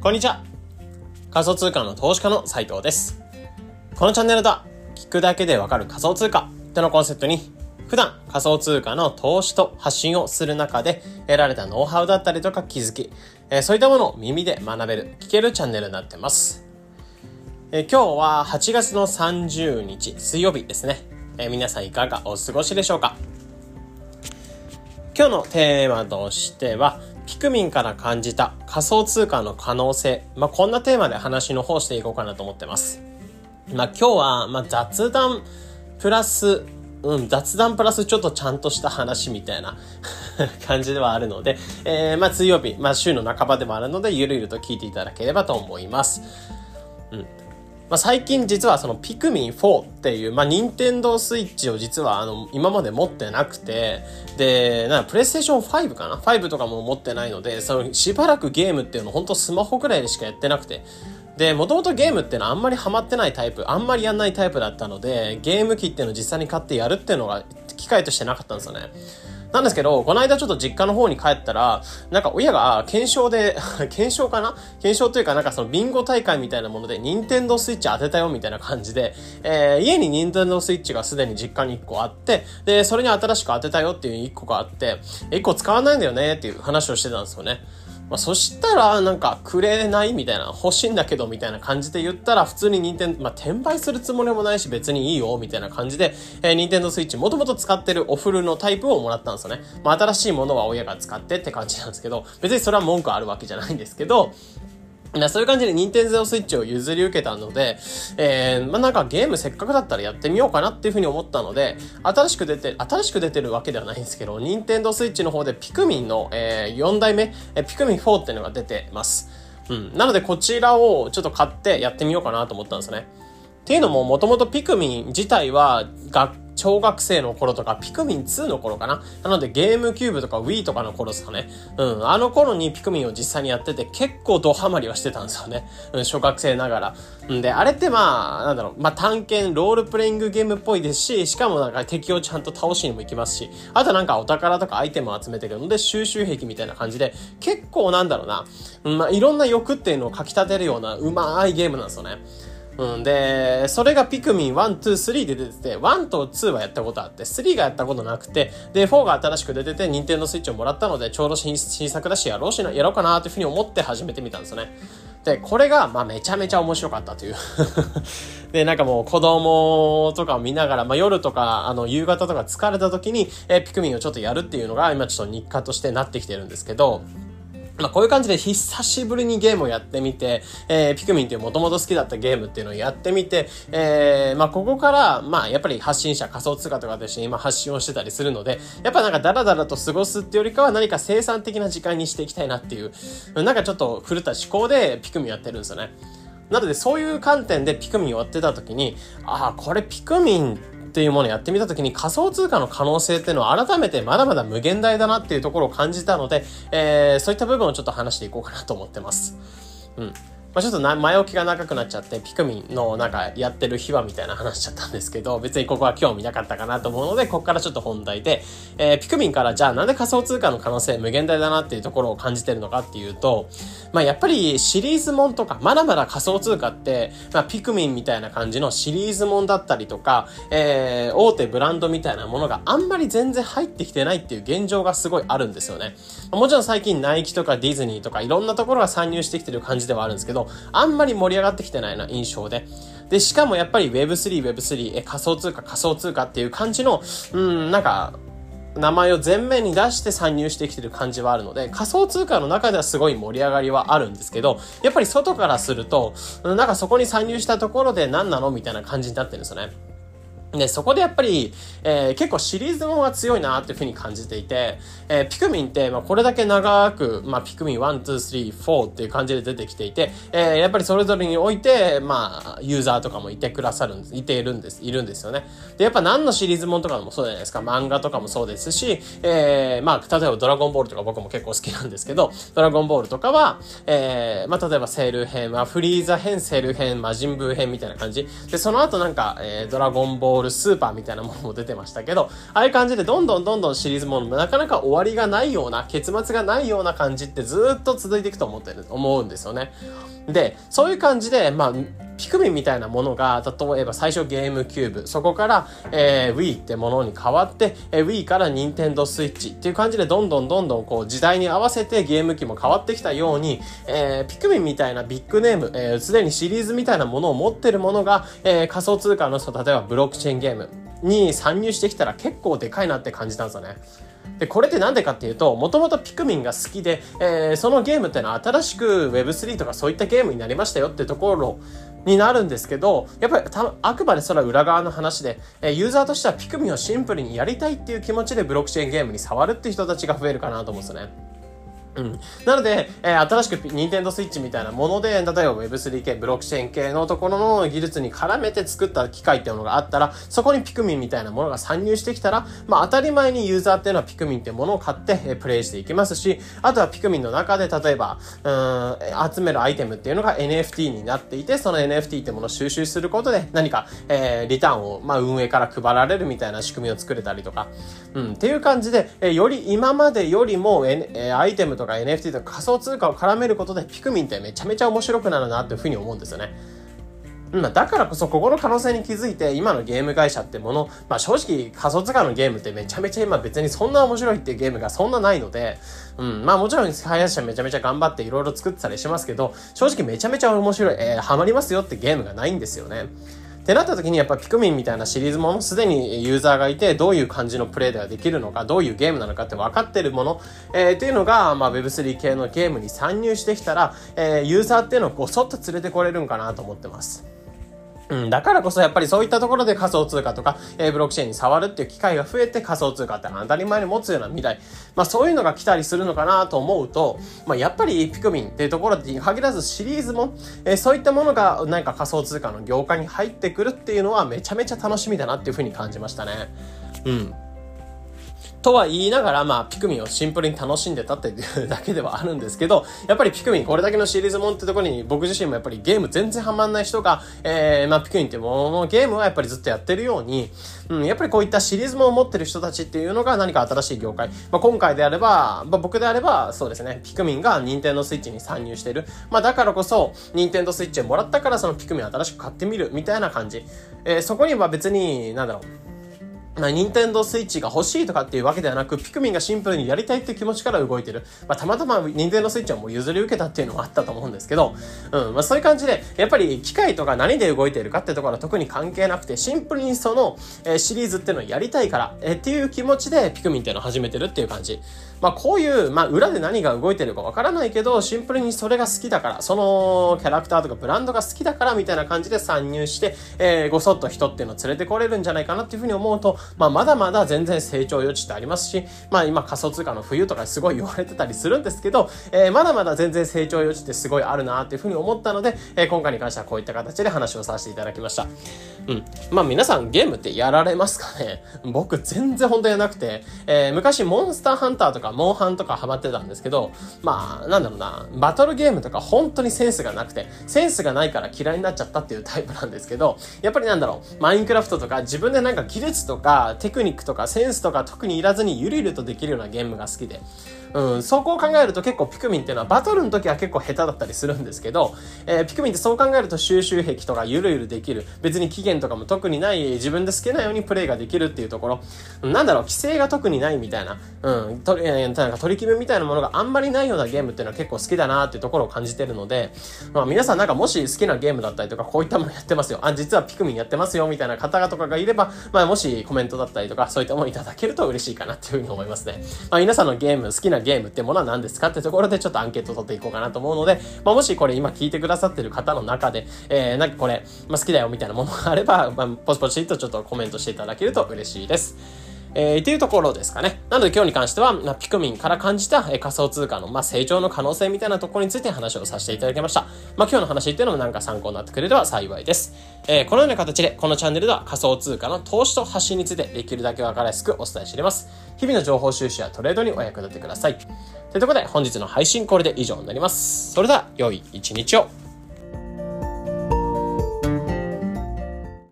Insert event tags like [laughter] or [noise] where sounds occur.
こんにちは。仮想通貨の投資家の斉藤です。このチャンネルでは、聞くだけでわかる仮想通貨ってのコンセプトに、普段仮想通貨の投資と発信をする中で得られたノウハウだったりとか気づき、えーそういったものを耳で学べる、聞けるチャンネルになってます。えー今日は8月の30日水曜日ですね。えー皆さんいかがお過ごしでしょうか？今日のテーマとしては、ピクミンから感じた仮想通貨の可能性。まあ、こんなテーマで話の方していこうかなと思ってます。まあ、今日は、まあ、雑談プラス、うん、雑談プラスちょっとちゃんとした話みたいな [laughs] 感じではあるので、えー、まあ、水曜日、まあ、週の半ばでもあるので、ゆるゆると聞いていただければと思います。うんまあ、最近実はそのピクミン4っていう、まあ、任天堂スイッチを実はあの、今まで持ってなくて、で、なんかプレイステーション5かな ?5 とかも持ってないので、そのしばらくゲームっていうの本当スマホくらいでしかやってなくて、で、もともとゲームっていうのはあんまりハマってないタイプ、あんまりやんないタイプだったので、ゲーム機っていうのを実際に買ってやるっていうのが機会としてなかったんですよね。なんですけど、この間ちょっと実家の方に帰ったら、なんか親が検証で、[laughs] 検証かな？検証というかなんかそのビンゴ大会みたいなもので、任天堂スイッチ当てたよみたいな感じで、えー、家に任天堂スイッチがすでに実家に1個あって、で、それに新しく当てたよっていう1個があって、1個使わないんだよねっていう話をしてたんですよね。まあ、そしたら、なんか、くれないみたいな、欲しいんだけど、みたいな感じで言ったら、普通に任天堂、まあ、転売するつもりもないし、別にいいよ、みたいな感じで、えー、任天堂スイッチ、もともと使ってるおフルのタイプをもらったんですよね。まあ、新しいものは親が使ってって感じなんですけど、別にそれは文句あるわけじゃないんですけど、そういう感じで任天堂スイッチを譲り受けたので、えー、まあ、なんかゲームせっかくだったらやってみようかなっていうふうに思ったので、新しく出て、新しく出てるわけではないんですけど、任天堂スイッチの方でピクミンの、えー、4代目、えピクミン4っていうのが出てます。うん。なのでこちらをちょっと買ってやってみようかなと思ったんですね。っていうのも、もともとピクミン自体は、学、小学生の頃とか、ピクミン2の頃かななので、ゲームキューブとか Wii とかの頃ですかね。うん。あの頃にピクミンを実際にやってて、結構ドハマりはしてたんですよね。うん、小学生ながら。んで、あれってまあ、なんだろう、まあ探検、ロールプレイングゲームっぽいですし、しかもなんか敵をちゃんと倒しにも行きますし、あとなんかお宝とかアイテムを集めていくので、収集癖みたいな感じで、結構なんだろうな、うん、まあいろんな欲っていうのをかき立てるような、うまいゲームなんですよね。うん、で、それがピクミン1、2、3で出てて、1と2はやったことあって、3がやったことなくて、で、4が新しく出てて、任天堂スイッチをもらったので、ちょうど新作だし、やろうしな、やろうかなというふうに思って始めてみたんですよね。で、これが、まあ、めちゃめちゃ面白かったという。[laughs] で、なんかもう子供とかを見ながら、まあ、夜とか、あの、夕方とか疲れた時に、えピクミンをちょっとやるっていうのが、今ちょっと日課としてなってきてるんですけど、まあこういう感じで久しぶりにゲームをやってみて、えー、ピクミンっていうもともと好きだったゲームっていうのをやってみて、えー、まあここから、まあやっぱり発信者仮想通貨とかとして今発信をしてたりするので、やっぱなんかダラダラと過ごすっていうよりかは何か生産的な時間にしていきたいなっていう、なんかちょっと狂った思考でピクミンやってるんですよね。なのでそういう観点でピクミンをやってた時に、ああ、これピクミンってっていうものをやってみた時に仮想通貨の可能性っていうのは改めてまだまだ無限大だなっていうところを感じたので、えー、そういった部分をちょっと話していこうかなと思ってます。うん。まあ、ちょっと前置きが長くなっちゃって、ピクミンのなんかやってる秘話みたいな話しちゃったんですけど、別にここは興味なかったかなと思うので、ここからちょっと本題で、えー、ピクミンからじゃあなんで仮想通貨の可能性無限大だなっていうところを感じてるのかっていうと、まあやっぱりシリーズもんとか、まだまだ仮想通貨って、まあピクミンみたいな感じのシリーズもんだったりとか、えー、大手ブランドみたいなものがあんまり全然入ってきてないっていう現状がすごいあるんですよね。もちろん最近ナイキとかディズニーとかいろんなところが参入してきてる感じではあるんですけど、あんまり盛り上がってきてないな印象で。で、しかもやっぱり Web3、Web3、え、仮想通貨、仮想通貨っていう感じの、うん、なんか、名前を前面に出して参入してきてる感じはあるので、仮想通貨の中ではすごい盛り上がりはあるんですけど、やっぱり外からすると、なんかそこに参入したところで何なのみたいな感じになってるんですよね。で、そこでやっぱり、えー、結構シリーズものが強いなっていうふうに感じていて、えー、ピクミンって、まあ、これだけ長く、まあ、ピクミン1、2、3、4っていう感じで出てきていて、えー、やっぱりそれぞれにおいて、まあ、ユーザーとかもいてくださるんです、いているんです、いるんですよね。で、やっぱ何のシリーズもとかもそうじゃないですか、漫画とかもそうですし、えー、まあ、例えばドラゴンボールとか僕も結構好きなんですけど、ドラゴンボールとかは、えー、まあ、例えばセール編、まあ、フリーザ編、セール編、魔人ブー編みたいな感じ。で、その後なんか、えー、ドラゴンボールールスーパーみたいなものも出てましたけど、ああいう感じでどんどんどんどんシリーズものなかなか終わりがないような、結末がないような感じってずっと続いていくと思ってる、思うんですよね。で、そういう感じで、まあ、ピクミンみたいなものが、例えば最初ゲームキューブ、そこから、えー、Wii ってものに変わって、えー、Wii から Nintendo Switch っていう感じでどんどんどんどんこう時代に合わせてゲーム機も変わってきたように、えー、ピクミンみたいなビッグネーム、えー、すでにシリーズみたいなものを持ってるものが、えー、仮想通貨の、例えばブロックチェーンゲームに参入してきたら結構でかいなって感じたんですよね。で、これって何でかっていうと、もともとピクミンが好きで、えー、そのゲームってのは新しく Web3 とかそういったゲームになりましたよってところになるんですけど、やっぱりあくまでそれは裏側の話で、え、ユーザーとしてはピクミンをシンプルにやりたいっていう気持ちでブロックチェーンゲームに触るっていう人たちが増えるかなと思うんですよね。うん。なので、えー、新しく Nintendo Switch みたいなもので、例えば Web3 系、ブロックチェーン系のところの技術に絡めて作った機械っていうのがあったら、そこにピクミンみたいなものが参入してきたら、まあ当たり前にユーザーっていうのはピクミンっていうものを買って、えー、プレイしていきますし、あとはピクミンの中で例えば、うん、集めるアイテムっていうのが NFT になっていて、その NFT ってものを収集することで何か、えー、リターンを、まあ運営から配られるみたいな仕組みを作れたりとか、うん、っていう感じで、えー、より今までよりも、N えー、アイテムとか NFT とか仮想通貨を絡めることでピクミンってめちゃめちゃ面白くなるなっていうふうに思うんですよね。ま、だからこそここの可能性に気づいて今のゲーム会社ってもの、まあ、正直仮想通貨のゲームってめちゃめちゃ今別にそんな面白いっていうゲームがそんなないので、うん、まあもちろん開発者めちゃめちゃ頑張っていろいろ作ってたりしますけど、正直めちゃめちゃ面白い、えー、ハマりますよってゲームがないんですよね。ってなった時にやっぱピクミンみたいなシリーズものすでにユーザーがいて、どういう感じのプレイではできるのか、どういうゲームなのかって分かってるもの、えー、っていうのが、まあ Web3 系のゲームに参入してきたら、えー、ユーザーっていうのをごそっと連れてこれるんかなと思ってます。うん、だからこそやっぱりそういったところで仮想通貨とか、えー、ブロックチェーンに触るっていう機会が増えて仮想通貨って当たり前に持つような未来。まあそういうのが来たりするのかなと思うと、まあやっぱりピクミンっていうところに限らずシリーズも、えー、そういったものがなんか仮想通貨の業界に入ってくるっていうのはめちゃめちゃ楽しみだなっていうふうに感じましたね。うん。とは言いながら、まあ、ピクミンをシンプルに楽しんでたっていうだけではあるんですけど、やっぱりピクミン、これだけのシリーズもんってところに、僕自身もやっぱりゲーム全然ハマんない人が、えー、まあ、ピクミンってもののゲームはやっぱりずっとやってるように、うん、やっぱりこういったシリーズもを持ってる人たちっていうのが何か新しい業界。まあ、今回であれば、まあ、僕であれば、そうですね、ピクミンが任天堂スイッチに参入してる。まあ、だからこそ、任天堂スイッチをもらったからそのピクミン新しく買ってみる、みたいな感じ。えー、そこには別に、なんだろう、まあ、ニンテンドースイッチが欲しいとかっていうわけではなく、ピクミンがシンプルにやりたいっていう気持ちから動いてる。まあ、たまたまニンテンドスイッチはもう譲り受けたっていうのもあったと思うんですけど、うん、まあ、そういう感じで、やっぱり機械とか何で動いてるかってところは特に関係なくて、シンプルにその、えー、シリーズっていうのをやりたいから、えー、っていう気持ちでピクミンっていうのを始めてるっていう感じ。まあ、こういう、まあ、裏で何が動いてるかわからないけど、シンプルにそれが好きだから、そのキャラクターとかブランドが好きだからみたいな感じで参入して、えー、ごそっと人っていうのを連れてこれるんじゃないかなっていうふうに思うと、まあ、まだまだ全然成長余地ってありますし、まあ、今仮想通貨の冬とかすごい言われてたりするんですけど、えー、まだまだ全然成長余地ってすごいあるなっていうふうに思ったので、えー、今回に関してはこういった形で話をさせていただきました。うん。まあ、皆さんゲームってやられますかね？僕全然本当やなくて、えー、昔モンスターハンターとかモンハンとかハマってたんですけど、まあ、なんだろうな、バトルゲームとか本当にセンスがなくて、センスがないから嫌いになっちゃったっていうタイプなんですけど、やっぱりなんだろう、マインクラフトとか自分でなんか技術とかテクニックとかセンスとか特にいらずにゆるゆるとできるようなゲームが好きで、うん、そこを考えると結構ピクミンっていうのはバトルの時は結構下手だったりするんですけど、えー、ピクミンってそう考えると収集癖とかゆるゆるできる。別に期限とかも特にない、自分で好きなようにプレイができるっていうところ。なんだろう、規制が特にないみたいな、うん、とえ、なんか取り決めみたいなものがあんまりないようなゲームっていうのは結構好きだなっていうところを感じてるので、まあ皆さんなんかもし好きなゲームだったりとか、こういったものやってますよ。あ、実はピクミンやってますよみたいな方とかがいれば、まあもしコメントだったりとか、そういったものいただけると嬉しいかなっていうふうに思いますね。まあ皆さんのゲーム、好きなゲームってものは何ですかってところでちょっとアンケート取っていこうかなと思うので、まあ、もしこれ今聞いてくださってる方の中で、えー、なんかこれ、まあ、好きだよみたいなものがあれば、まあ、ポチポチとちょっとコメントしていただけると嬉しいです。えー、っていうところですかね。なので今日に関しては、まあ、ピクミンから感じた、えー、仮想通貨の、まあ、成長の可能性みたいなところについて話をさせていただきました。まあ、今日の話っていうのもなんか参考になってくれれば幸いです。えー、このような形で、このチャンネルでは仮想通貨の投資と発信についてできるだけわかりやすくお伝えしています。日々の情報収集やトレードにお役立てください。ということで、本日の配信これで以上になります。それでは、良い一日を。